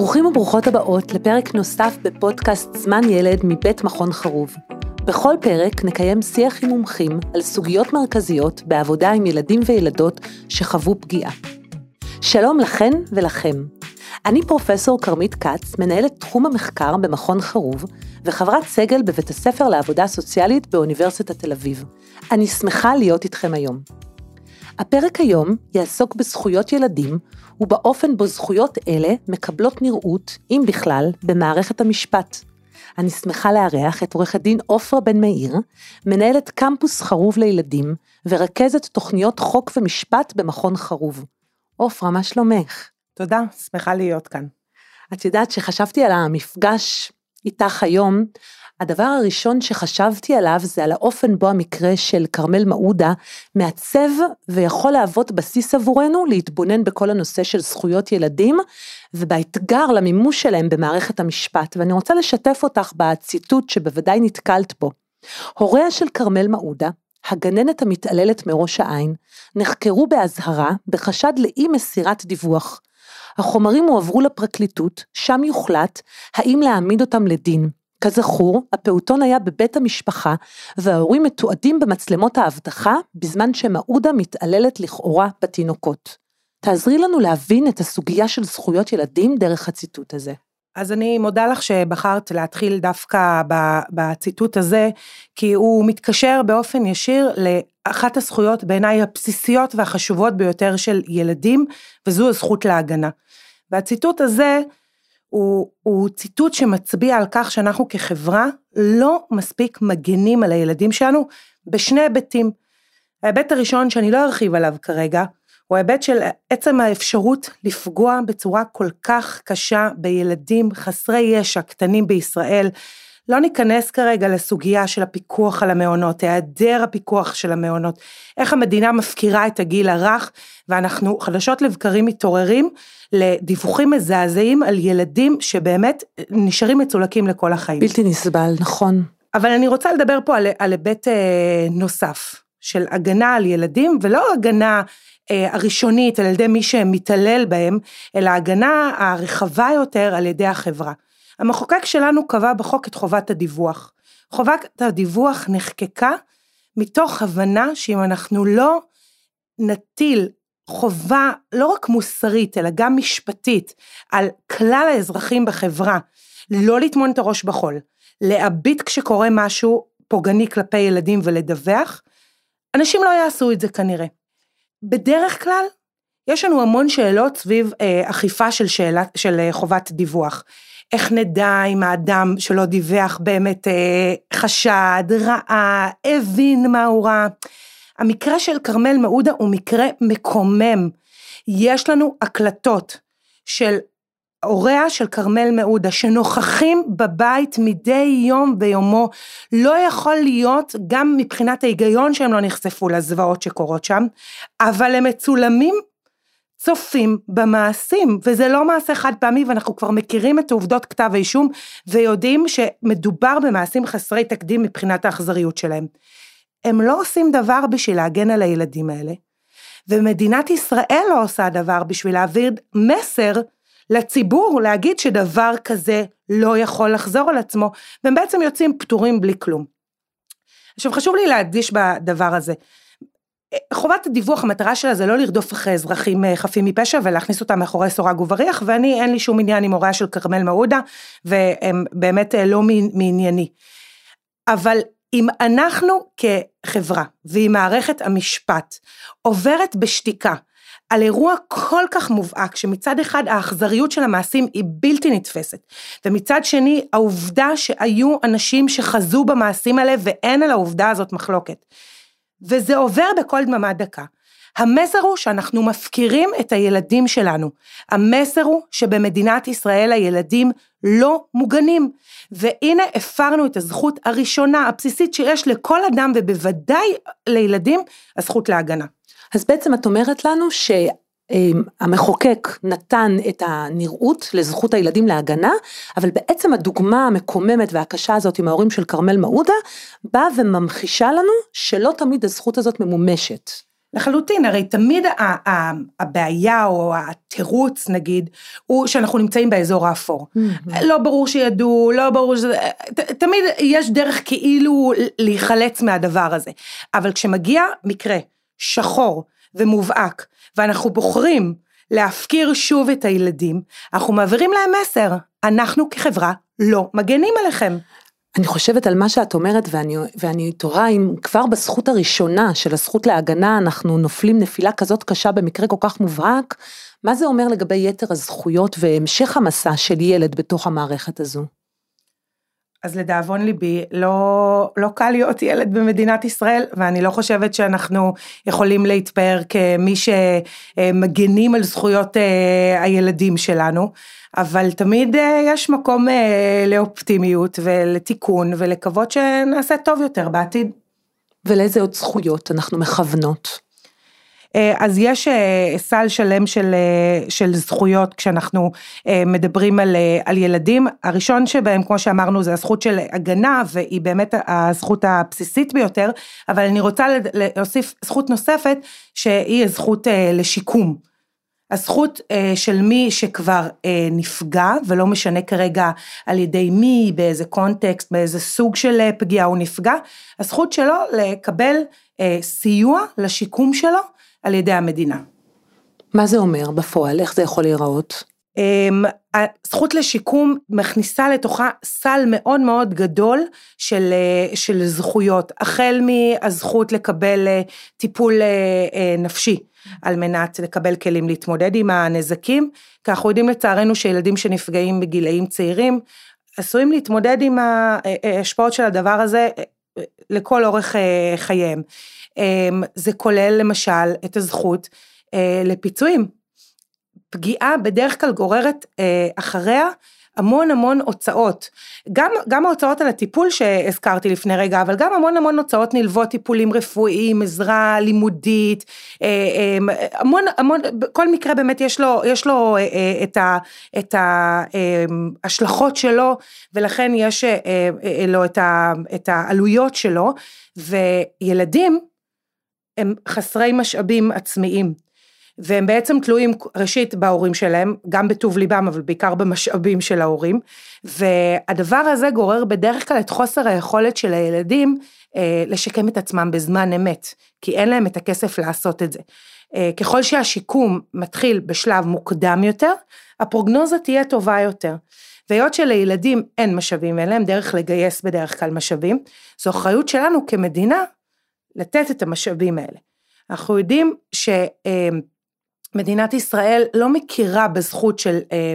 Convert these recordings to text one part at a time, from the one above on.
ברוכים וברוכות הבאות לפרק נוסף בפודקאסט זמן ילד מבית מכון חרוב. בכל פרק נקיים שיח עם מומחים על סוגיות מרכזיות בעבודה עם ילדים וילדות שחוו פגיעה. שלום לכן ולכם. אני פרופסור כרמית כץ, מנהלת תחום המחקר במכון חרוב, וחברת סגל בבית הספר לעבודה סוציאלית באוניברסיטת תל אביב. אני שמחה להיות איתכם היום. הפרק היום יעסוק בזכויות ילדים ובאופן בו זכויות אלה מקבלות נראות, אם בכלל, במערכת המשפט. אני שמחה לארח את עורכת דין עופרה בן מאיר, מנהלת קמפוס חרוב לילדים ורכזת תוכניות חוק ומשפט במכון חרוב. עופרה, מה שלומך? תודה, שמחה להיות כאן. את יודעת שחשבתי על המפגש איתך היום, הדבר הראשון שחשבתי עליו זה על האופן בו המקרה של כרמל מעודה מעצב ויכול להוות בסיס עבורנו להתבונן בכל הנושא של זכויות ילדים ובאתגר למימוש שלהם במערכת המשפט, ואני רוצה לשתף אותך בציטוט שבוודאי נתקלת בו. הוריה של כרמל מעודה, הגננת המתעללת מראש העין, נחקרו באזהרה בחשד לאי מסירת דיווח. החומרים הועברו לפרקליטות, שם יוחלט האם להעמיד אותם לדין. כזכור, הפעוטון היה בבית המשפחה, וההורים מתועדים במצלמות האבטחה, בזמן שמעודה מתעללת לכאורה בתינוקות. תעזרי לנו להבין את הסוגיה של זכויות ילדים דרך הציטוט הזה. אז אני מודה לך שבחרת להתחיל דווקא בציטוט הזה, כי הוא מתקשר באופן ישיר לאחת הזכויות בעיניי הבסיסיות והחשובות ביותר של ילדים, וזו הזכות להגנה. והציטוט הזה הוא, הוא ציטוט שמצביע על כך שאנחנו כחברה לא מספיק מגנים על הילדים שלנו בשני היבטים. ההיבט הראשון שאני לא ארחיב עליו כרגע, הוא ההיבט של עצם האפשרות לפגוע בצורה כל כך קשה בילדים חסרי ישע קטנים בישראל. לא ניכנס כרגע לסוגיה של הפיקוח על המעונות, היעדר הפיקוח של המעונות, איך המדינה מפקירה את הגיל הרך, ואנחנו חדשות לבקרים מתעוררים לדיווחים מזעזעים על ילדים שבאמת נשארים מצולקים לכל החיים. בלתי נסבל, נכון. אבל אני רוצה לדבר פה על, על היבט אה, נוסף, של הגנה על ילדים, ולא הגנה אה, הראשונית על ידי מי שמתעלל בהם, אלא הגנה הרחבה יותר על ידי החברה. המחוקק שלנו קבע בחוק את חובת הדיווח. חובת הדיווח נחקקה מתוך הבנה שאם אנחנו לא נטיל חובה לא רק מוסרית אלא גם משפטית על כלל האזרחים בחברה, לא לטמון את הראש בחול, להביט כשקורה משהו פוגעני כלפי ילדים ולדווח, אנשים לא יעשו את זה כנראה. בדרך כלל יש לנו המון שאלות סביב אה, אכיפה של, שאלה, של אה, חובת דיווח. איך נדע אם האדם שלא דיווח באמת אה, חשד, ראה, הבין מה הוא ראה. המקרה של כרמל מעודה הוא מקרה מקומם. יש לנו הקלטות של הוריה של כרמל מעודה שנוכחים בבית מדי יום ביומו, לא יכול להיות גם מבחינת ההיגיון שהם לא נחשפו לזוועות שקורות שם, אבל הם מצולמים צופים במעשים, וזה לא מעשה חד פעמי ואנחנו כבר מכירים את עובדות כתב האישום ויודעים שמדובר במעשים חסרי תקדים מבחינת האכזריות שלהם. הם לא עושים דבר בשביל להגן על הילדים האלה, ומדינת ישראל לא עושה דבר בשביל להעביר מסר לציבור להגיד שדבר כזה לא יכול לחזור על עצמו, והם בעצם יוצאים פטורים בלי כלום. עכשיו חשוב לי להדגיש בדבר הזה, חובת הדיווח המטרה שלה זה לא לרדוף אחרי אזרחים אה, חפים מפשע ולהכניס אותם מאחורי סורג ובריח ואני אין לי שום עניין עם הוריה של כרמל מעודה והם באמת אה, לא מענייני. אבל אם אנחנו כחברה ואם מערכת המשפט עוברת בשתיקה על אירוע כל כך מובהק שמצד אחד האכזריות של המעשים היא בלתי נתפסת ומצד שני העובדה שהיו אנשים שחזו במעשים האלה ואין על העובדה הזאת מחלוקת. וזה עובר בכל דממה דקה. המסר הוא שאנחנו מפקירים את הילדים שלנו. המסר הוא שבמדינת ישראל הילדים לא מוגנים. והנה הפרנו את הזכות הראשונה, הבסיסית שיש לכל אדם ובוודאי לילדים, הזכות להגנה. אז בעצם את אומרת לנו ש... אמ, המחוקק נתן את הנראות לזכות הילדים להגנה, אבל בעצם הדוגמה המקוממת והקשה הזאת עם ההורים של כרמל מעודה, באה וממחישה לנו שלא תמיד הזכות הזאת ממומשת. לחלוטין, הרי תמיד הבעיה או התירוץ נגיד, הוא שאנחנו נמצאים באזור האפור. Mm-hmm. לא ברור שידעו, לא ברור שזה, תמיד יש דרך כאילו להיחלץ מהדבר הזה. אבל כשמגיע מקרה שחור ומובהק, ואנחנו בוחרים להפקיר שוב את הילדים, אנחנו מעבירים להם מסר, אנחנו כחברה לא מגנים עליכם. אני חושבת על מה שאת אומרת ואני, ואני תוהה אם כבר בזכות הראשונה של הזכות להגנה אנחנו נופלים נפילה כזאת קשה במקרה כל כך מובהק, מה זה אומר לגבי יתר הזכויות והמשך המסע של ילד בתוך המערכת הזו? אז לדאבון ליבי, לא, לא קל להיות ילד במדינת ישראל, ואני לא חושבת שאנחנו יכולים להתפאר כמי שמגנים על זכויות אה, הילדים שלנו. אבל תמיד אה, יש מקום אה, לאופטימיות ולתיקון ולקוות שנעשה טוב יותר בעתיד. ולאיזה עוד זכויות אנחנו מכוונות? אה, אז יש סל שלם של, של זכויות כשאנחנו מדברים על, על ילדים. הראשון שבהם, כמו שאמרנו, זה הזכות של הגנה, והיא באמת הזכות הבסיסית ביותר, אבל אני רוצה להוסיף זכות נוספת, שהיא הזכות לשיקום. הזכות אה, של מי שכבר אה, נפגע, ולא משנה כרגע על ידי מי, באיזה קונטקסט, באיזה סוג של אה, פגיעה הוא נפגע, הזכות שלו לקבל אה, סיוע לשיקום שלו על ידי המדינה. מה זה אומר בפועל? איך זה יכול להיראות? אמ, הזכות לשיקום מכניסה לתוכה סל מאוד מאוד גדול של, אה, של זכויות, החל מהזכות לקבל אה, טיפול אה, נפשי, על מנת לקבל כלים להתמודד עם הנזקים, כי אנחנו יודעים לצערנו שילדים שנפגעים בגילאים צעירים, עשויים להתמודד עם ההשפעות של הדבר הזה לכל אורך חייהם. אמ, זה כולל למשל את הזכות לפיצויים. פגיעה בדרך כלל גוררת אה, אחריה המון המון הוצאות. גם, גם ההוצאות על הטיפול שהזכרתי לפני רגע, אבל גם המון המון הוצאות נלוות, טיפולים רפואיים, עזרה לימודית, אה, אה, המון המון, כל מקרה באמת יש לו, יש לו אה, אה, את, ה, את ההשלכות שלו, ולכן יש אה, אה, לו את, ה, את העלויות שלו, וילדים הם חסרי משאבים עצמאיים. והם בעצם תלויים ראשית בהורים שלהם, גם בטוב ליבם, אבל בעיקר במשאבים של ההורים, והדבר הזה גורר בדרך כלל את חוסר היכולת של הילדים אה, לשקם את עצמם בזמן אמת, כי אין להם את הכסף לעשות את זה. אה, ככל שהשיקום מתחיל בשלב מוקדם יותר, הפרוגנוזה תהיה טובה יותר. והיות שלילדים אין משאבים, אין להם דרך לגייס בדרך כלל משאבים, זו אחריות שלנו כמדינה לתת את המשאבים האלה. אנחנו יודעים ש... אה, מדינת ישראל לא מכירה בזכות של אה,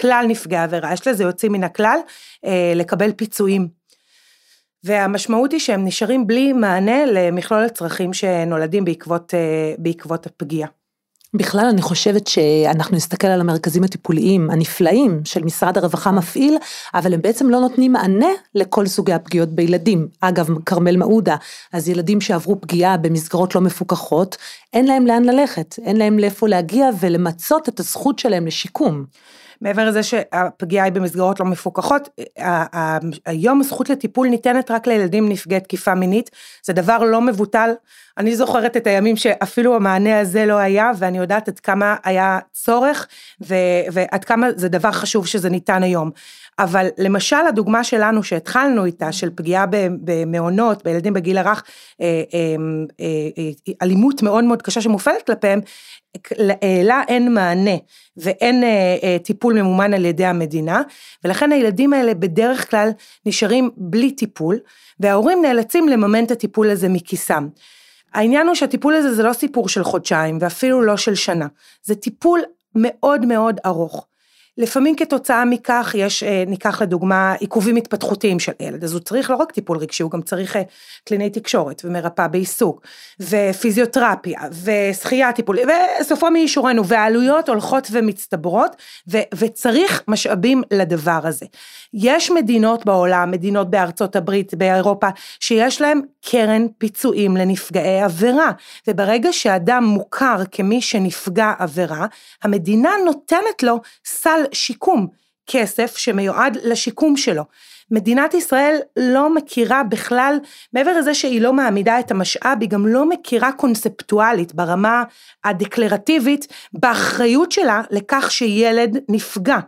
כלל נפגעי עבירה, יש לזה יוצאים מן הכלל, אה, לקבל פיצויים. והמשמעות היא שהם נשארים בלי מענה למכלול הצרכים שנולדים בעקבות, אה, בעקבות הפגיעה. בכלל אני חושבת שאנחנו נסתכל על המרכזים הטיפוליים הנפלאים של משרד הרווחה מפעיל, אבל הם בעצם לא נותנים מענה לכל סוגי הפגיעות בילדים. אגב, כרמל מעודה, אז ילדים שעברו פגיעה במסגרות לא מפוקחות, אין להם לאן ללכת, אין להם לאיפה להגיע ולמצות את הזכות שלהם לשיקום. מעבר לזה שהפגיעה היא במסגרות לא מפוקחות, היום הזכות לטיפול ניתנת רק לילדים נפגעי תקיפה מינית, זה דבר לא מבוטל. אני זוכרת את הימים שאפילו המענה הזה לא היה, ואני יודעת עד כמה היה צורך, ועד כמה זה דבר חשוב שזה ניתן היום. אבל למשל הדוגמה שלנו שהתחלנו איתה, של פגיעה במעונות, בילדים בגיל הרך, אה, אה, אה, אלימות מאוד מאוד קשה שמופעלת כלפיהם, לה אין מענה ואין טיפול ממומן על ידי המדינה, ולכן הילדים האלה בדרך כלל נשארים בלי טיפול, וההורים נאלצים לממן את הטיפול הזה מכיסם. העניין הוא שהטיפול הזה זה לא סיפור של חודשיים ואפילו לא של שנה, זה טיפול מאוד מאוד ארוך. לפעמים כתוצאה מכך יש, אה, ניקח לדוגמה, עיכובים התפתחותיים של ילד, אז הוא צריך לא רק טיפול רגשי, הוא גם צריך אה, קליני תקשורת ומרפאה בעיסוק, ופיזיותרפיה, ושחייה טיפולית, וסופו מאישורנו, והעלויות הולכות ומצטברות, ו, וצריך משאבים לדבר הזה. יש מדינות בעולם, מדינות בארצות הברית, באירופה, שיש להם קרן פיצויים לנפגעי עבירה, וברגע שאדם מוכר כמי שנפגע עבירה, המדינה נותנת לו סל שיקום, כסף שמיועד לשיקום שלו. מדינת ישראל לא מכירה בכלל, מעבר לזה שהיא לא מעמידה את המשאב, היא גם לא מכירה קונספטואלית ברמה הדקלרטיבית באחריות שלה לכך שילד נפגע.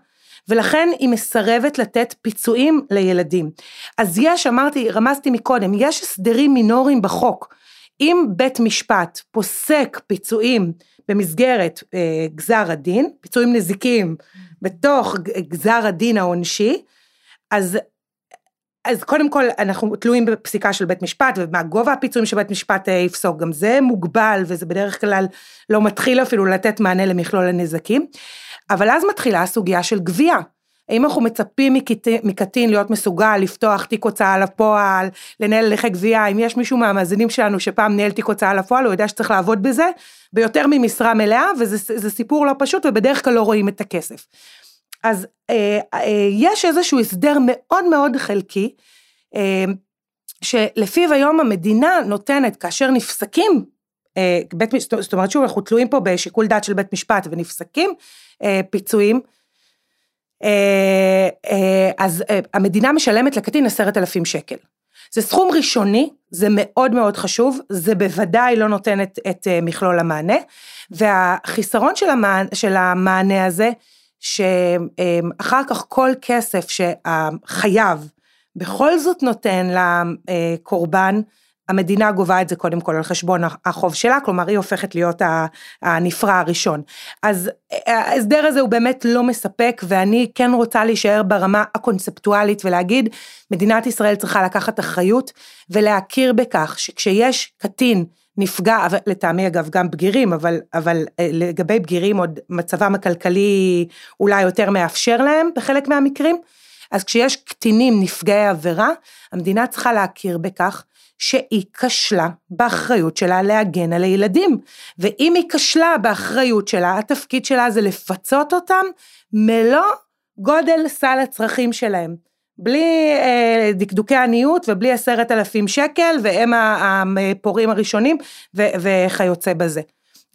ולכן היא מסרבת לתת פיצויים לילדים. אז יש, אמרתי, רמזתי מקודם, יש הסדרים מינוריים בחוק. אם בית משפט פוסק פיצויים במסגרת אה, גזר הדין, פיצויים נזיקיים בתוך גזר הדין העונשי, אז אז קודם כל אנחנו תלויים בפסיקה של בית משפט ומה גובה הפיצויים שבית משפט אה, יפסוק, גם זה מוגבל וזה בדרך כלל לא מתחיל אפילו לתת מענה למכלול הנזקים, אבל אז מתחילה הסוגיה של גבייה. האם אנחנו מצפים מקטין להיות מסוגל לפתוח תיק הוצאה לפועל, לנהל הליכי גבייה, אם יש מישהו מהמאזינים שלנו שפעם ניהל תיק הוצאה לפועל, הוא יודע שצריך לעבוד בזה, ביותר ממשרה מלאה, וזה סיפור לא פשוט, ובדרך כלל לא רואים את הכסף. אז אה, אה, יש איזשהו הסדר מאוד מאוד חלקי, אה, שלפיו היום המדינה נותנת, כאשר נפסקים, אה, בית, זאת אומרת שוב, אנחנו תלויים פה בשיקול דעת של בית משפט ונפסקים אה, פיצויים, אז אה, המדינה משלמת לקטין עשרת אלפים שקל. זה סכום ראשוני, זה מאוד מאוד חשוב, זה בוודאי לא נותן את, את מכלול המענה, והחיסרון של המענה, של המענה הזה, שאחר כך כל כסף שהחייב בכל זאת נותן לקורבן, המדינה גובה את זה קודם כל על חשבון החוב שלה, כלומר היא הופכת להיות הנפרע הראשון. אז ההסדר הזה הוא באמת לא מספק ואני כן רוצה להישאר ברמה הקונספטואלית ולהגיד מדינת ישראל צריכה לקחת אחריות ולהכיר בכך שכשיש קטין נפגע, לטעמי אגב גם בגירים, אבל, אבל אה, לגבי בגירים עוד מצבם הכלכלי אולי יותר מאפשר להם בחלק מהמקרים, אז כשיש קטינים נפגעי עבירה, המדינה צריכה להכיר בכך שהיא כשלה באחריות שלה להגן על הילדים. ואם היא כשלה באחריות שלה, התפקיד שלה זה לפצות אותם מלוא גודל סל הצרכים שלהם. בלי אה, דקדוקי עניות ובלי עשרת אלפים שקל והם הפורעים הראשונים ו, וכיוצא בזה.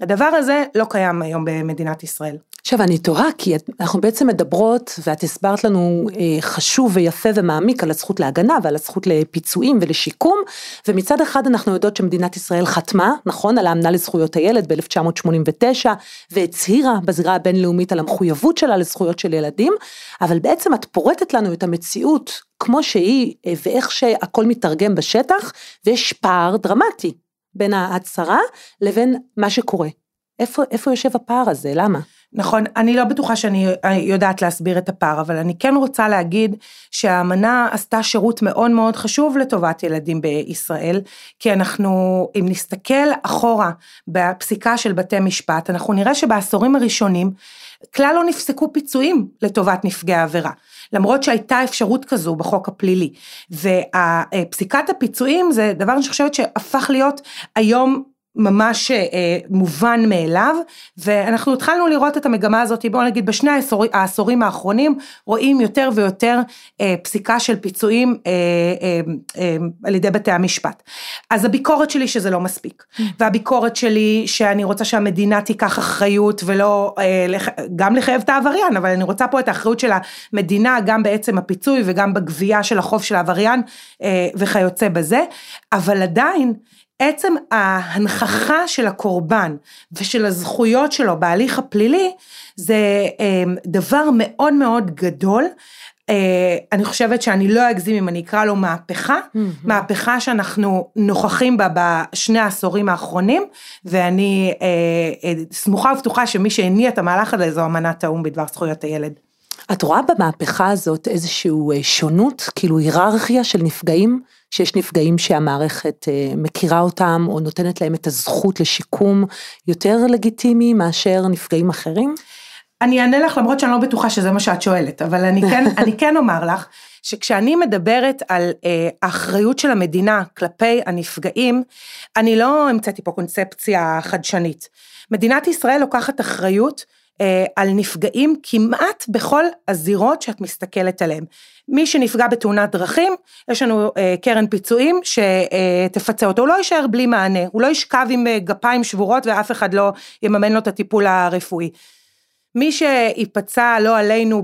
הדבר הזה לא קיים היום במדינת ישראל. עכשיו אני תוהה כי אנחנו בעצם מדברות ואת הסברת לנו אה, חשוב ויפה ומעמיק על הזכות להגנה ועל הזכות לפיצויים ולשיקום ומצד אחד אנחנו יודעות שמדינת ישראל חתמה נכון על האמנה לזכויות הילד ב-1989 והצהירה בזירה הבינלאומית על המחויבות שלה לזכויות של ילדים אבל בעצם את פורטת לנו את המציאות כמו שהיא אה, ואיך שהכל מתרגם בשטח ויש פער דרמטי בין ההצהרה לבין מה שקורה. איפה, איפה יושב הפער הזה? למה? נכון, אני לא בטוחה שאני יודעת להסביר את הפער, אבל אני כן רוצה להגיד שהאמנה עשתה שירות מאוד מאוד חשוב לטובת ילדים בישראל, כי אנחנו, אם נסתכל אחורה בפסיקה של בתי משפט, אנחנו נראה שבעשורים הראשונים כלל לא נפסקו פיצויים לטובת נפגעי עבירה. למרות שהייתה אפשרות כזו בחוק הפלילי. ופסיקת הפיצויים זה דבר שאני חושבת שהפך להיות היום ממש אה, מובן מאליו, ואנחנו התחלנו לראות את המגמה הזאת, בואו נגיד בשני העשור, העשורים האחרונים, רואים יותר ויותר אה, פסיקה של פיצויים אה, אה, אה, על ידי בתי המשפט. אז הביקורת שלי שזה לא מספיק, mm. והביקורת שלי שאני רוצה שהמדינה תיקח אחריות ולא, אה, לח, גם לחייב את העבריין, אבל אני רוצה פה את האחריות של המדינה, גם בעצם הפיצוי וגם בגבייה של החוב של העבריין אה, וכיוצא בזה, אבל עדיין, עצם ההנכחה של הקורבן ושל הזכויות שלו בהליך הפלילי זה אמ, דבר מאוד מאוד גדול. אה, אני חושבת שאני לא אגזים אם אני אקרא לו מהפכה. מהפכה שאנחנו נוכחים בה בשני העשורים האחרונים, ואני אה, אה, סמוכה ובטוחה שמי שהניע את המהלך הזה זו אמנת האו"ם בדבר זכויות הילד. את רואה במהפכה הזאת איזושהי שונות, כאילו היררכיה של נפגעים? שיש נפגעים שהמערכת אה, מכירה אותם או נותנת להם את הזכות לשיקום יותר לגיטימי מאשר נפגעים אחרים? אני אענה לך למרות שאני לא בטוחה שזה מה שאת שואלת, אבל אני כן, אני כן אומר לך שכשאני מדברת על אה, האחריות של המדינה כלפי הנפגעים, אני לא המצאתי פה קונספציה חדשנית. מדינת ישראל לוקחת אחריות אה, על נפגעים כמעט בכל הזירות שאת מסתכלת עליהן. מי שנפגע בתאונת דרכים, יש לנו אה, קרן פיצויים שתפצה אותו, הוא לא יישאר בלי מענה, הוא לא ישכב עם אה, גפיים שבורות ואף אחד לא יממן לו את הטיפול הרפואי. מי שייפצע לא עלינו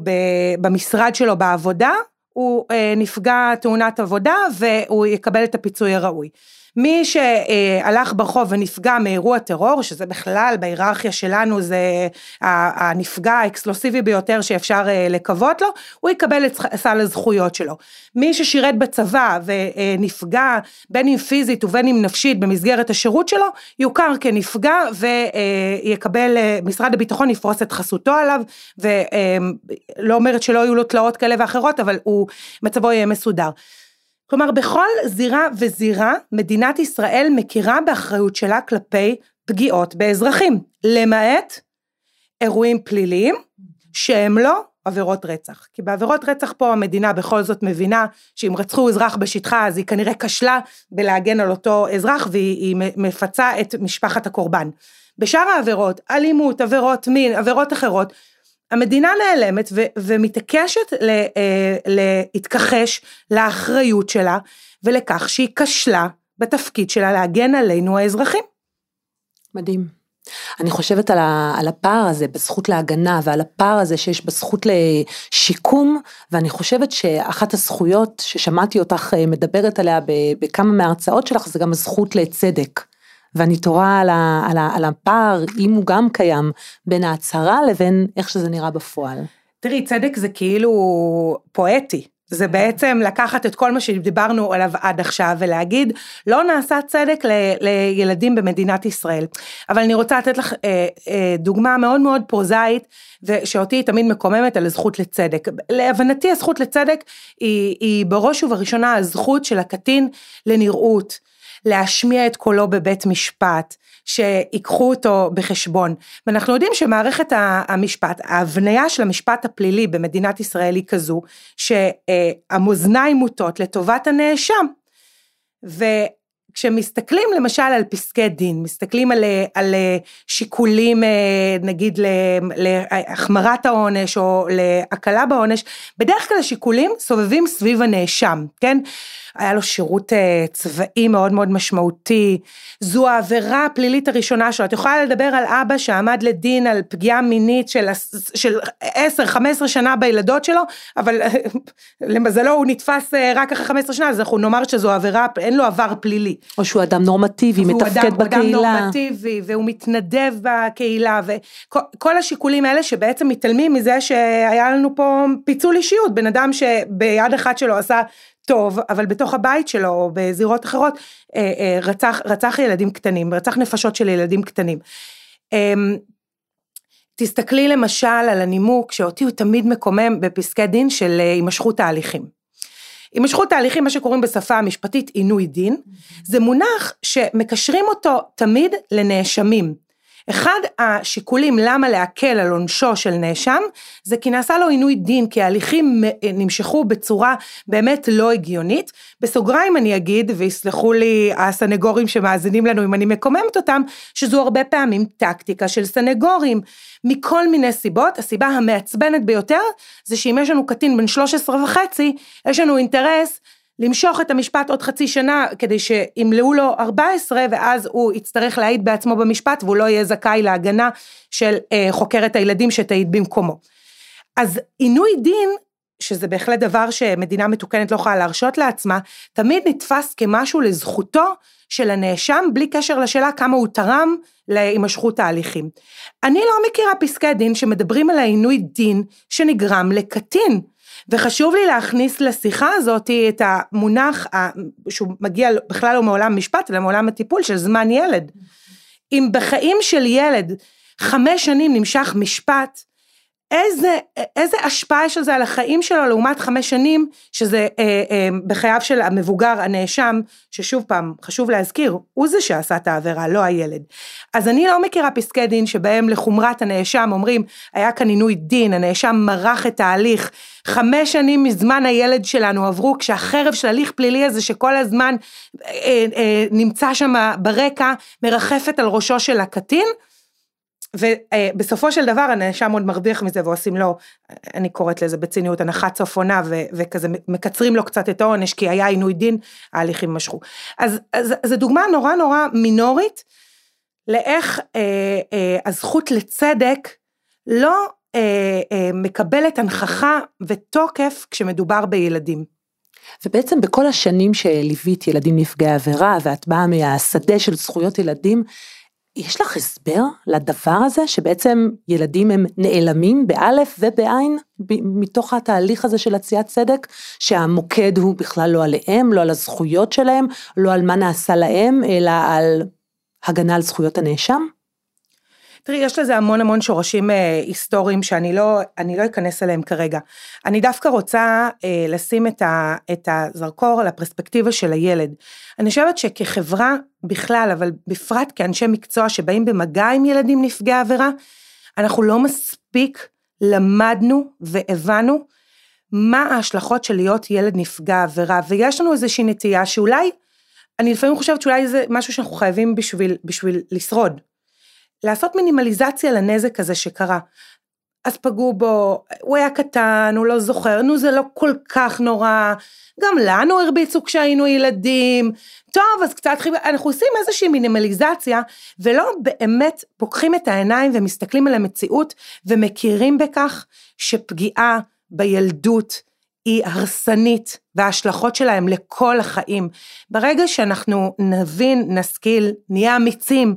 במשרד שלו בעבודה, הוא אה, נפגע תאונת עבודה והוא יקבל את הפיצוי הראוי. מי שהלך ברחוב ונפגע מאירוע טרור, שזה בכלל בהיררכיה שלנו זה הנפגע האקסקלוסיבי ביותר שאפשר אה, לקוות לו, הוא יקבל את סל הזכויות שלו. מי ששירת בצבא ונפגע בין אם פיזית ובין אם נפשית במסגרת השירות שלו, יוכר כנפגע ויקבל, אה, משרד הביטחון יפרוס את חסותו עליו, ולא אומרת שלא יהיו לו תלאות כאלה ואחרות, אבל הוא, מצבו יהיה מסודר. כלומר, בכל זירה וזירה, מדינת ישראל מכירה באחריות שלה כלפי פגיעות באזרחים, למעט אירועים פליליים שהם לא עבירות רצח. כי בעבירות רצח פה המדינה בכל זאת מבינה שאם רצחו אזרח בשטחה אז היא כנראה כשלה בלהגן על אותו אזרח והיא מפצה את משפחת הקורבן. בשאר העבירות, אלימות, עבירות מין, עבירות אחרות, המדינה נעלמת ו- ומתעקשת ל- אה, להתכחש לאחריות שלה ולכך שהיא כשלה בתפקיד שלה להגן עלינו האזרחים. מדהים. אני חושבת על, ה, על הפער הזה בזכות להגנה ועל הפער הזה שיש בזכות לשיקום ואני חושבת שאחת הזכויות ששמעתי אותך אה, מדברת עליה בכמה מההרצאות שלך זה גם הזכות לצדק. ואני תוהה על, על, על הפער, אם הוא גם קיים, בין ההצהרה לבין איך שזה נראה בפועל. תראי, צדק זה כאילו פואטי. זה בעצם לקחת את כל מה שדיברנו עליו עד עכשיו ולהגיד לא נעשה צדק ל, לילדים במדינת ישראל. אבל אני רוצה לתת לך אה, אה, דוגמה מאוד מאוד פרוזאית ושאותי תמיד מקוממת על הזכות לצדק. להבנתי הזכות לצדק היא, היא בראש ובראשונה הזכות של הקטין לנראות. להשמיע את קולו בבית משפט, שיקחו אותו בחשבון. ואנחנו יודעים שמערכת המשפט, ההבניה של המשפט הפלילי במדינת ישראל היא כזו, שהמאזניים מוטות לטובת הנאשם. ו... כשמסתכלים למשל על פסקי דין, מסתכלים על, על שיקולים נגיד להחמרת העונש או להקלה בעונש, בדרך כלל השיקולים סובבים סביב הנאשם, כן? היה לו שירות אה, צבאי מאוד מאוד משמעותי, זו העבירה הפלילית הראשונה שלו, את יכולה לדבר על אבא שעמד לדין על פגיעה מינית של, של 10-15 שנה בילדות שלו, אבל למזלו הוא נתפס אה, רק אחרי 15 שנה, אז אנחנו נאמר שזו עבירה, אין לו עבר פלילי. או שהוא אדם נורמטיבי, מתפקד אדם, בקהילה. הוא אדם נורמטיבי, והוא מתנדב בקהילה, וכל השיקולים האלה שבעצם מתעלמים מזה שהיה לנו פה פיצול אישיות, בן אדם שביד אחת שלו עשה טוב, אבל בתוך הבית שלו או בזירות אחרות אה, אה, רצח, רצח ילדים קטנים, רצח נפשות של ילדים קטנים. אמ, תסתכלי למשל על הנימוק שאותי הוא תמיד מקומם בפסקי דין של אה, הימשכות ההליכים. הימשכות ההליכים, מה שקוראים בשפה המשפטית עינוי דין, זה מונח שמקשרים אותו תמיד לנאשמים. אחד השיקולים למה להקל על עונשו של נאשם, זה כי נעשה לו עינוי דין, כי ההליכים נמשכו בצורה באמת לא הגיונית. בסוגריים אני אגיד, ויסלחו לי הסנגורים שמאזינים לנו אם אני מקוממת אותם, שזו הרבה פעמים טקטיקה של סנגורים. מכל מיני סיבות, הסיבה המעצבנת ביותר, זה שאם יש לנו קטין בן 13 וחצי, יש לנו אינטרס למשוך את המשפט עוד חצי שנה כדי שימלאו לו 14 ואז הוא יצטרך להעיד בעצמו במשפט והוא לא יהיה זכאי להגנה של אה, חוקרת הילדים שתעיד במקומו. אז עינוי דין שזה בהחלט דבר שמדינה מתוקנת לא יכולה להרשות לעצמה, תמיד נתפס כמשהו לזכותו של הנאשם, בלי קשר לשאלה כמה הוא תרם להימשכות ההליכים. אני לא מכירה פסקי דין שמדברים על העינוי דין שנגרם לקטין. וחשוב לי להכניס לשיחה הזאת את המונח שהוא מגיע בכלל לא מעולם משפט אלא מעולם הטיפול של זמן ילד. אם בחיים של ילד חמש שנים נמשך משפט איזה, איזה השפעה יש לזה על החיים שלו לעומת חמש שנים, שזה אה, אה, בחייו של המבוגר הנאשם, ששוב פעם, חשוב להזכיר, הוא זה שעשה את העבירה, לא הילד. אז אני לא מכירה פסקי דין שבהם לחומרת הנאשם אומרים, היה כאן עינוי דין, הנאשם מרח את ההליך, חמש שנים מזמן הילד שלנו עברו, כשהחרב של הליך פלילי הזה שכל הזמן אה, אה, נמצא שם ברקע, מרחפת על ראשו של הקטין, ובסופו של דבר הנאשם עוד מרוויח מזה ועושים לו, אני קוראת לזה בציניות, הנחת סוף עונה וכזה מקצרים לו קצת את העונש כי היה עינוי דין, ההליכים משכו. אז, אז זו דוגמה נורא נורא מינורית לאיך אה, אה, הזכות לצדק לא אה, אה, מקבלת הנכחה ותוקף כשמדובר בילדים. ובעצם בכל השנים שליווית ילדים נפגעי עבירה ואת באה מהשדה של זכויות ילדים, יש לך הסבר לדבר הזה שבעצם ילדים הם נעלמים באלף ובעין מתוך התהליך הזה של עשיית צדק, שהמוקד הוא בכלל לא עליהם, לא על הזכויות שלהם, לא על מה נעשה להם, אלא על הגנה על זכויות הנאשם? תראי, יש לזה המון המון שורשים אה, היסטוריים שאני לא, לא אכנס אליהם כרגע. אני דווקא רוצה אה, לשים את, ה, את הזרקור על הפרספקטיבה של הילד. אני חושבת שכחברה בכלל, אבל בפרט כאנשי מקצוע שבאים במגע עם ילדים נפגעי עבירה, אנחנו לא מספיק למדנו והבנו מה ההשלכות של להיות ילד נפגע עבירה, ויש לנו איזושהי נטייה שאולי, אני לפעמים חושבת שאולי זה משהו שאנחנו חייבים בשביל, בשביל לשרוד. לעשות מינימליזציה לנזק הזה שקרה. אז פגעו בו, הוא היה קטן, הוא לא זוכר, נו זה לא כל כך נורא, גם לנו הרביצו כשהיינו ילדים, טוב אז קצת חיבה, אנחנו עושים איזושהי מינימליזציה ולא באמת פוקחים את העיניים ומסתכלים על המציאות ומכירים בכך שפגיעה בילדות היא הרסנית וההשלכות שלהם לכל החיים. ברגע שאנחנו נבין, נשכיל, נהיה אמיצים,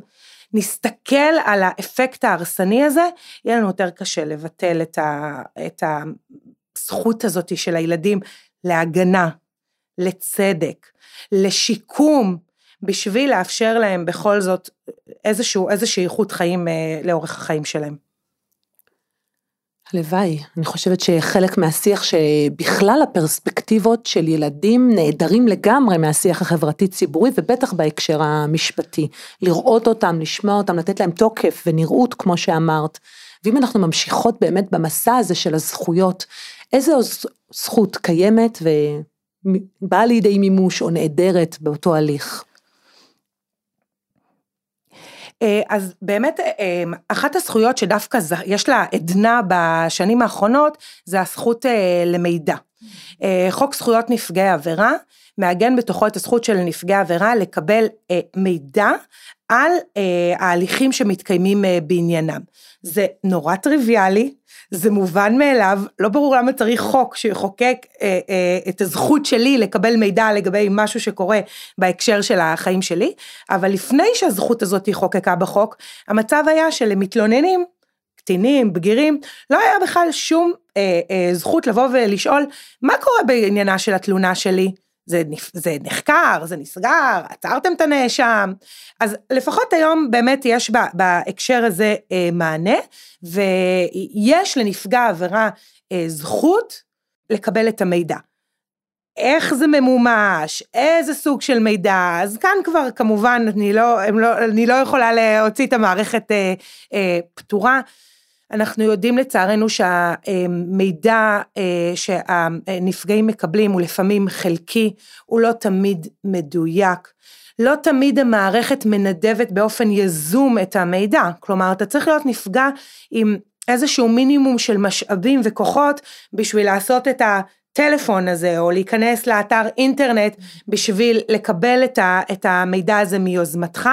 נסתכל על האפקט ההרסני הזה, יהיה לנו יותר קשה לבטל את, ה, את הזכות הזאת של הילדים להגנה, לצדק, לשיקום, בשביל לאפשר להם בכל זאת איזשהו, איזושהי איכות חיים אה, לאורך החיים שלהם. הלוואי, אני חושבת שחלק מהשיח שבכלל הפרספקטיבות של ילדים נעדרים לגמרי מהשיח החברתי-ציבורי ובטח בהקשר המשפטי. לראות אותם, לשמוע אותם, לתת להם תוקף ונראות כמו שאמרת. ואם אנחנו ממשיכות באמת במסע הזה של הזכויות, איזה זכות קיימת ובאה לידי מימוש או נעדרת באותו הליך? אה, אז באמת אה, אה, אחת הזכויות שדווקא יש לה עדנה בשנים האחרונות זה הזכות למידע. חוק זכויות נפגעי עבירה מעגן בתוכו את הזכות של נפגעי עבירה לקבל מידע על ההליכים שמתקיימים בעניינם. זה נורא טריוויאלי, זה מובן מאליו, לא ברור למה צריך חוק שיחוקק אה, אה, את הזכות שלי לקבל מידע לגבי משהו שקורה בהקשר של החיים שלי, אבל לפני שהזכות הזאת חוקקה בחוק, המצב היה שלמתלוננים, קטינים, בגירים, לא היה בכלל שום אה, אה, זכות לבוא ולשאול, מה קורה בעניינה של התלונה שלי? זה, זה נחקר, זה נסגר, עצרתם את הנאשם. אז לפחות היום באמת יש בהקשר הזה אה, מענה, ויש לנפגע עבירה אה, זכות לקבל את המידע. איך זה ממומש, איזה סוג של מידע, אז כאן כבר כמובן אני לא, לא, אני לא יכולה להוציא את המערכת אה, אה, פתורה. אנחנו יודעים לצערנו שהמידע אה, שהנפגעים מקבלים הוא לפעמים חלקי, הוא לא תמיד מדויק. לא תמיד המערכת מנדבת באופן יזום את המידע, כלומר אתה צריך להיות נפגע עם איזשהו מינימום של משאבים וכוחות בשביל לעשות את הטלפון הזה או להיכנס לאתר אינטרנט בשביל לקבל את המידע הזה מיוזמתך.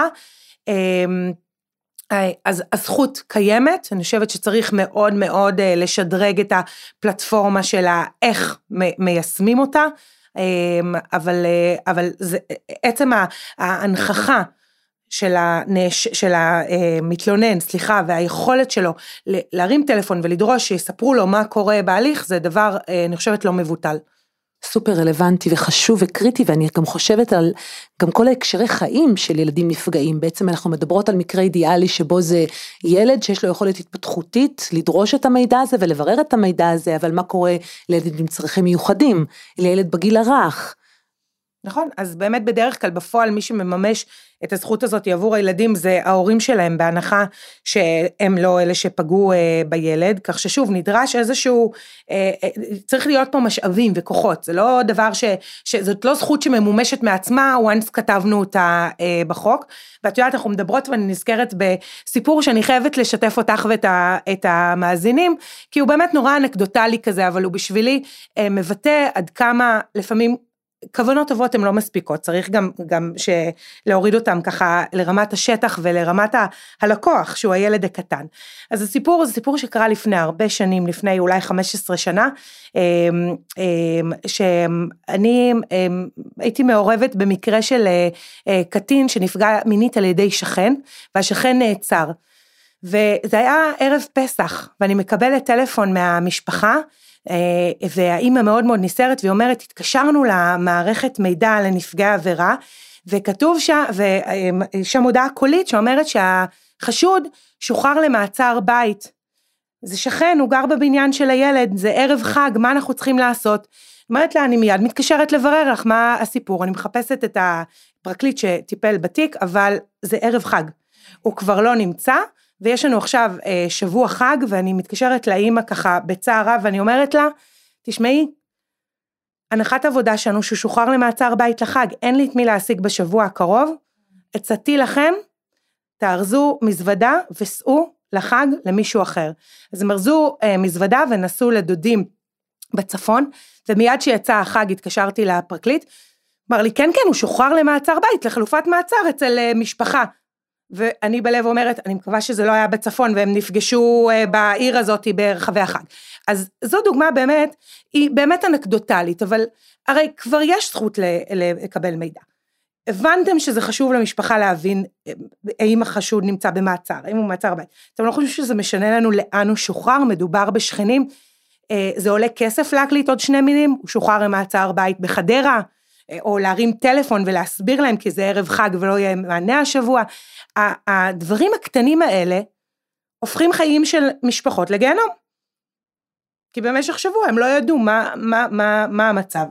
אז הזכות קיימת, אני חושבת שצריך מאוד מאוד אה, לשדרג את הפלטפורמה של איך מיישמים אותה, אמ, אבל, אה, אבל זה, עצם ההנכחה של, הנש, של המתלונן, סליחה, והיכולת שלו להרים טלפון ולדרוש שיספרו לו מה קורה בהליך, זה דבר, אה, אני חושבת, לא מבוטל. סופר רלוונטי וחשוב וקריטי ואני גם חושבת על גם כל ההקשרי חיים של ילדים נפגעים. בעצם אנחנו מדברות על מקרה אידיאלי שבו זה ילד שיש לו יכולת התפתחותית לדרוש את המידע הזה ולברר את המידע הזה אבל מה קורה לילד עם צרכים מיוחדים? לילד בגיל הרך נכון, אז באמת בדרך כלל בפועל מי שמממש את הזכות הזאת עבור הילדים זה ההורים שלהם, בהנחה שהם לא אלה שפגעו אה, בילד, כך ששוב נדרש איזשהו, אה, אה, צריך להיות פה משאבים וכוחות, זה לא דבר ש, שזאת לא זכות שממומשת מעצמה, once כתבנו אותה אה, בחוק, ואת יודעת אנחנו מדברות ואני נזכרת בסיפור שאני חייבת לשתף אותך ואת המאזינים, כי הוא באמת נורא אנקדוטלי כזה, אבל הוא בשבילי אה, מבטא עד כמה לפעמים כוונות טובות הן לא מספיקות, צריך גם, גם. להוריד אותן ככה לרמת השטח ולרמת. הלקוח, שהוא הילד הקטן. אז הסיפור זה סיפור שקרה לפני הרבה שנים, לפני אולי 15 שנה, אמ, אמ, שאני אמ, הייתי מעורבת במקרה של אה, אה, קטין שנפגע מינית על ידי שכן, והשכן נעצר. וזה היה ערב פסח, ואני מקבלת טלפון מהמשפחה, והאימא מאוד מאוד נסערת, והיא אומרת, התקשרנו למערכת מידע לנפגעי עבירה, וכתוב שם, ושם הודעה קולית שאומרת שהחשוד שוחרר למעצר בית. זה שכן, הוא גר בבניין של הילד, זה ערב חג, מה אנחנו צריכים לעשות? אומרת לה, אני מיד מתקשרת לברר לך מה הסיפור, אני מחפשת את הפרקליט שטיפל בתיק, אבל זה ערב חג. הוא כבר לא נמצא, ויש לנו עכשיו אה, שבוע חג, ואני מתקשרת לאימא ככה בצער רב, ואני אומרת לה, תשמעי, הנחת עבודה שלנו שהוא שוחרר למעצר בית לחג, אין לי את מי להשיג בשבוע הקרוב, עצתי לכם, תארזו מזוודה וסעו לחג למישהו אחר. אז הם ארזו אה, מזוודה ונסעו לדודים בצפון, ומיד שיצא החג התקשרתי לפרקליט, אמר לי כן כן הוא שוחרר למעצר בית, לחלופת מעצר אצל אה, משפחה. ואני בלב אומרת, אני מקווה שזה לא היה בצפון והם נפגשו אה, בעיר הזאת ברחבי החג. אז זו דוגמה באמת, היא באמת אנקדוטלית, אבל הרי כבר יש זכות לקבל מידע. הבנתם שזה חשוב למשפחה להבין אה, האם החשוד נמצא במעצר, האם הוא במעצר בית. אתם לא חושבים שזה משנה לנו לאן הוא שוחרר, מדובר בשכנים, אה, זה עולה כסף להקליט עוד שני מילים, הוא שוחרר למעצר בית בחדרה, או להרים טלפון ולהסביר להם כי זה ערב חג ולא יהיה מענה השבוע. הדברים הקטנים האלה הופכים חיים של משפחות לגיהנום. כי במשך שבוע הם לא ידעו מה, מה, מה, מה המצב.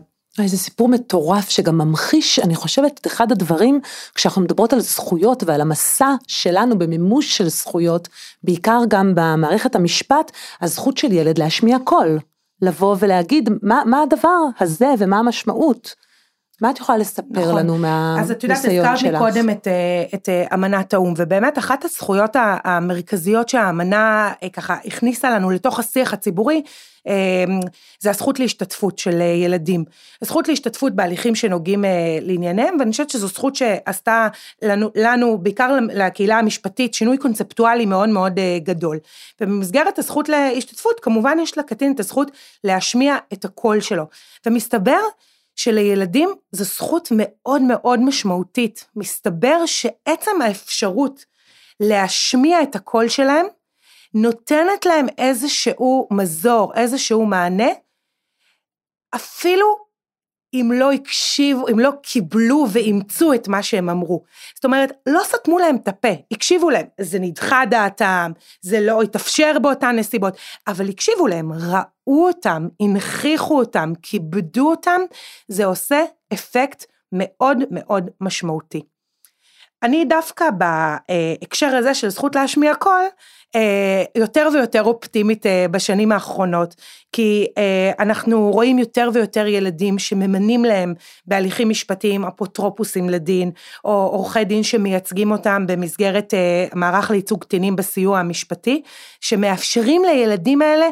זה סיפור מטורף שגם ממחיש, אני חושבת, את אחד הדברים, כשאנחנו מדברות על זכויות ועל המסע שלנו במימוש של זכויות, בעיקר גם במערכת המשפט, הזכות של ילד להשמיע קול, לבוא ולהגיד מה, מה הדבר הזה ומה המשמעות. מה את יכולה לספר נכון. לנו מהניסיון שלך? אז את יודעת, הזכרת מקודם את, אה, את אה, אמנת האו"ם, ובאמת אחת הזכויות המרכזיות שהאמנה אה, ככה הכניסה לנו לתוך השיח הציבורי, זה הזכות להשתתפות של ילדים. הזכות להשתתפות בהליכים שנוגעים לענייניהם, ואני חושבת שזו זכות שעשתה לנו, לנו, בעיקר לקהילה המשפטית, שינוי קונספטואלי מאוד מאוד גדול. ובמסגרת הזכות להשתתפות, כמובן יש לקטין את הזכות להשמיע את הקול שלו. ומסתבר שלילדים זו זכות מאוד מאוד משמעותית. מסתבר שעצם האפשרות להשמיע את הקול שלהם, נותנת להם איזשהו מזור, איזשהו מענה, אפילו אם לא הקשיבו, אם לא קיבלו ואימצו את מה שהם אמרו. זאת אומרת, לא סתמו להם את הפה, הקשיבו להם, זה נדחה דעתם, זה לא התאפשר באותן נסיבות, אבל הקשיבו להם, ראו אותם, הנכיחו אותם, כיבדו אותם, זה עושה אפקט מאוד מאוד משמעותי. אני דווקא בהקשר הזה של זכות להשמיע קול, אה, יותר ויותר אופטימית אה, בשנים האחרונות, כי אה, אנחנו רואים יותר ויותר ילדים שממנים להם בהליכים משפטיים אפוטרופוסים לדין, או עורכי דין שמייצגים אותם במסגרת מערך לייצוג קטינים בסיוע המשפטי, שמאפשרים לילדים האלה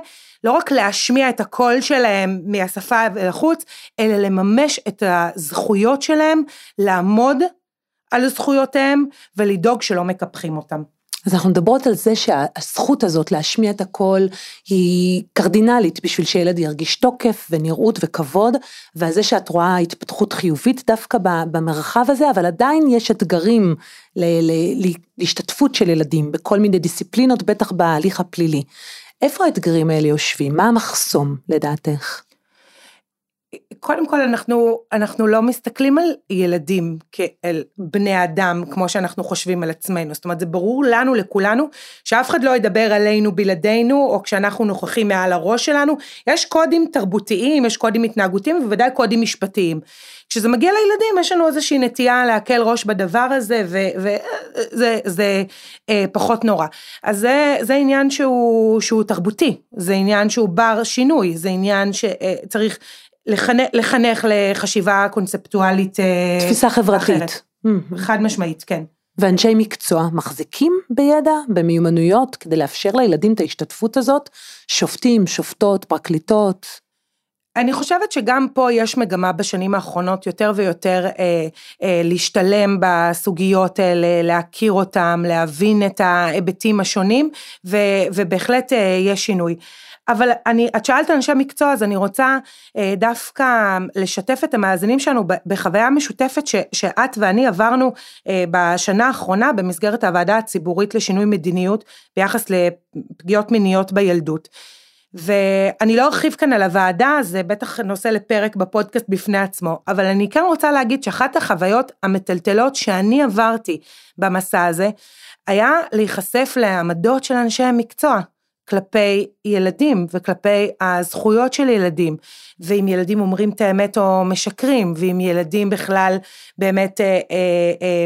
לא רק להשמיע את הקול שלהם מהשפה ולחוץ, אלא לממש את הזכויות שלהם, לעמוד על זכויותיהם ולדאוג שלא מקפחים אותם. אז אנחנו מדברות על זה שהזכות הזאת להשמיע את הקול היא קרדינלית בשביל שילד ירגיש תוקף ונראות וכבוד, ועל זה שאת רואה התפתחות חיובית דווקא במרחב הזה, אבל עדיין יש אתגרים להשתתפות של ילדים בכל מיני דיסציפלינות, בטח בהליך הפלילי. איפה האתגרים האלה יושבים? מה המחסום לדעתך? קודם כל אנחנו, אנחנו לא מסתכלים על ילדים כאל בני אדם כמו שאנחנו חושבים על עצמנו, זאת אומרת זה ברור לנו לכולנו שאף אחד לא ידבר עלינו בלעדינו או כשאנחנו נוכחים מעל הראש שלנו, יש קודים תרבותיים, יש קודים התנהגותיים ובוודאי קודים משפטיים. כשזה מגיע לילדים יש לנו איזושהי נטייה להקל ראש בדבר הזה וזה זה, אה, פחות נורא. אז זה, זה עניין שהוא, שהוא תרבותי, זה עניין שהוא בר שינוי, זה עניין שצריך לחנך, לחנך לחשיבה קונספטואלית אה, תפיסה חברתית. אחרת. Mm-hmm. חד משמעית, כן. ואנשי מקצוע מחזיקים בידע, במיומנויות, כדי לאפשר לילדים את ההשתתפות הזאת? שופטים, שופטות, פרקליטות? אני חושבת שגם פה יש מגמה בשנים האחרונות יותר ויותר אה, אה, להשתלם בסוגיות האלה, להכיר אותם, להבין את ההיבטים השונים, ו, ובהחלט אה, יש שינוי. אבל אני, את שאלת אנשי מקצוע, אז אני רוצה אה, דווקא לשתף את המאזינים שלנו בחוויה משותפת ש, שאת ואני עברנו אה, בשנה האחרונה במסגרת הוועדה הציבורית לשינוי מדיניות ביחס לפגיעות מיניות בילדות. ואני לא ארחיב כאן על הוועדה, זה בטח נושא לפרק בפודקאסט בפני עצמו, אבל אני כן רוצה להגיד שאחת החוויות המטלטלות שאני עברתי במסע הזה, היה להיחשף לעמדות של אנשי המקצוע. כלפי ילדים וכלפי הזכויות של ילדים, ואם ילדים אומרים את האמת או משקרים, ואם ילדים בכלל באמת, אה, אה, אה,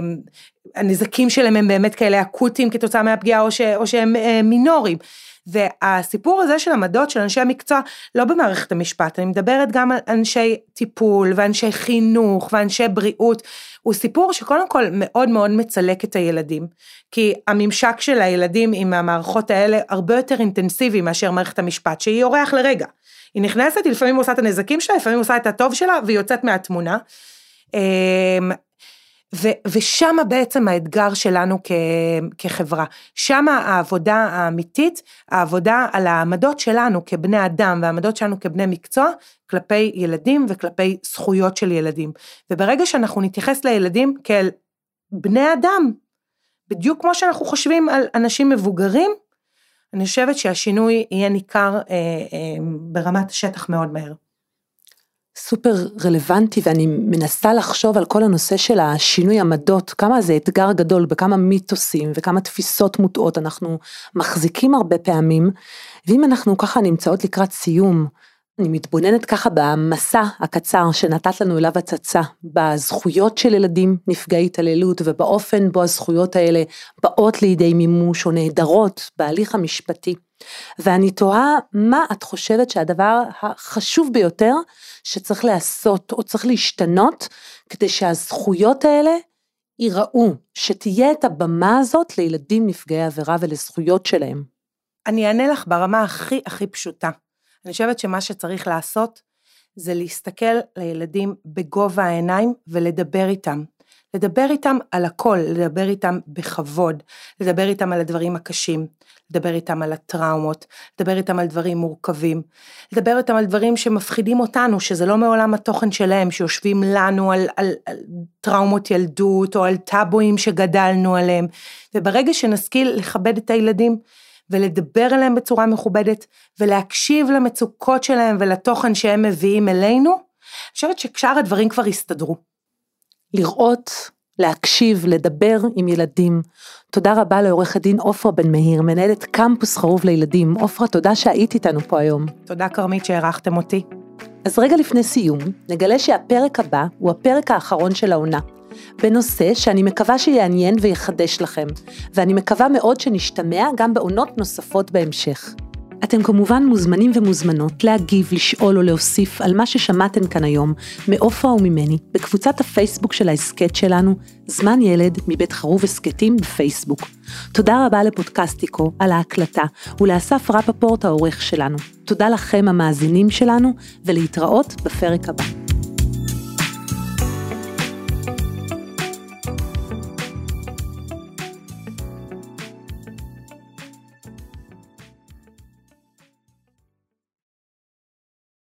הנזקים שלהם הם באמת כאלה אקוטיים כתוצאה מהפגיעה או, ש, או שהם אה, מינוריים. והסיפור הזה של עמדות של אנשי המקצוע, לא במערכת המשפט, אני מדברת גם על אנשי טיפול ואנשי חינוך ואנשי בריאות, הוא סיפור שקודם כל מאוד מאוד מצלק את הילדים, כי הממשק של הילדים עם המערכות האלה הרבה יותר אינטנסיבי מאשר מערכת המשפט, שהיא אורח לרגע. היא נכנסת, היא לפעמים עושה את הנזקים שלה, לפעמים עושה את הטוב שלה, והיא יוצאת מהתמונה. ושם בעצם האתגר שלנו כ- כחברה. שם העבודה האמיתית, העבודה על העמדות שלנו כבני אדם והעמדות שלנו כבני מקצוע, כלפי ילדים וכלפי זכויות של ילדים. וברגע שאנחנו נתייחס לילדים כאל בני אדם, בדיוק כמו שאנחנו חושבים על אנשים מבוגרים, אני חושבת שהשינוי יהיה ניכר אה, אה, ברמת השטח מאוד מהר. סופר רלוונטי ואני מנסה לחשוב על כל הנושא של השינוי עמדות, כמה זה אתגר גדול בכמה מיתוסים וכמה תפיסות מוטעות אנחנו מחזיקים הרבה פעמים, ואם אנחנו ככה נמצאות לקראת סיום, אני מתבוננת ככה במסע הקצר שנתת לנו אליו הצצה, בזכויות של ילדים נפגעי התעללות ובאופן בו הזכויות האלה באות לידי מימוש או נהדרות בהליך המשפטי. ואני תוהה מה את חושבת שהדבר החשוב ביותר שצריך לעשות או צריך להשתנות כדי שהזכויות האלה ייראו, שתהיה את הבמה הזאת לילדים נפגעי עבירה ולזכויות שלהם. אני אענה לך ברמה הכי הכי פשוטה. אני חושבת שמה שצריך לעשות זה להסתכל לילדים בגובה העיניים ולדבר איתם. לדבר איתם על הכל, לדבר איתם בכבוד, לדבר איתם על הדברים הקשים, לדבר איתם על הטראומות, לדבר איתם על דברים מורכבים, לדבר איתם על דברים שמפחידים אותנו, שזה לא מעולם התוכן שלהם, שיושבים לנו על, על, על טראומות ילדות או על טאבואים שגדלנו עליהם, וברגע שנשכיל לכבד את הילדים, ולדבר אליהם בצורה מכובדת, ולהקשיב למצוקות שלהם ולתוכן שהם מביאים אלינו, אני חושבת ששאר הדברים כבר יסתדרו. לראות, להקשיב, לדבר עם ילדים. תודה רבה לעורכת דין עופרה בן מאיר, מנהלת קמפוס חרוב לילדים. עופרה, תודה שהיית איתנו פה היום. תודה כרמית שהערכתם אותי. אז רגע לפני סיום, נגלה שהפרק הבא הוא הפרק האחרון של העונה. בנושא שאני מקווה שיעניין ויחדש לכם, ואני מקווה מאוד שנשתמע גם בעונות נוספות בהמשך. אתם כמובן מוזמנים ומוזמנות להגיב, לשאול או להוסיף על מה ששמעתם כאן היום, מעופרה וממני, בקבוצת הפייסבוק של ההסכת שלנו, זמן ילד מבית חרוב הסכתים בפייסבוק. תודה רבה לפודקאסטיקו על ההקלטה, ולאסף רפפורט העורך שלנו. תודה לכם המאזינים שלנו, ולהתראות בפרק הבא.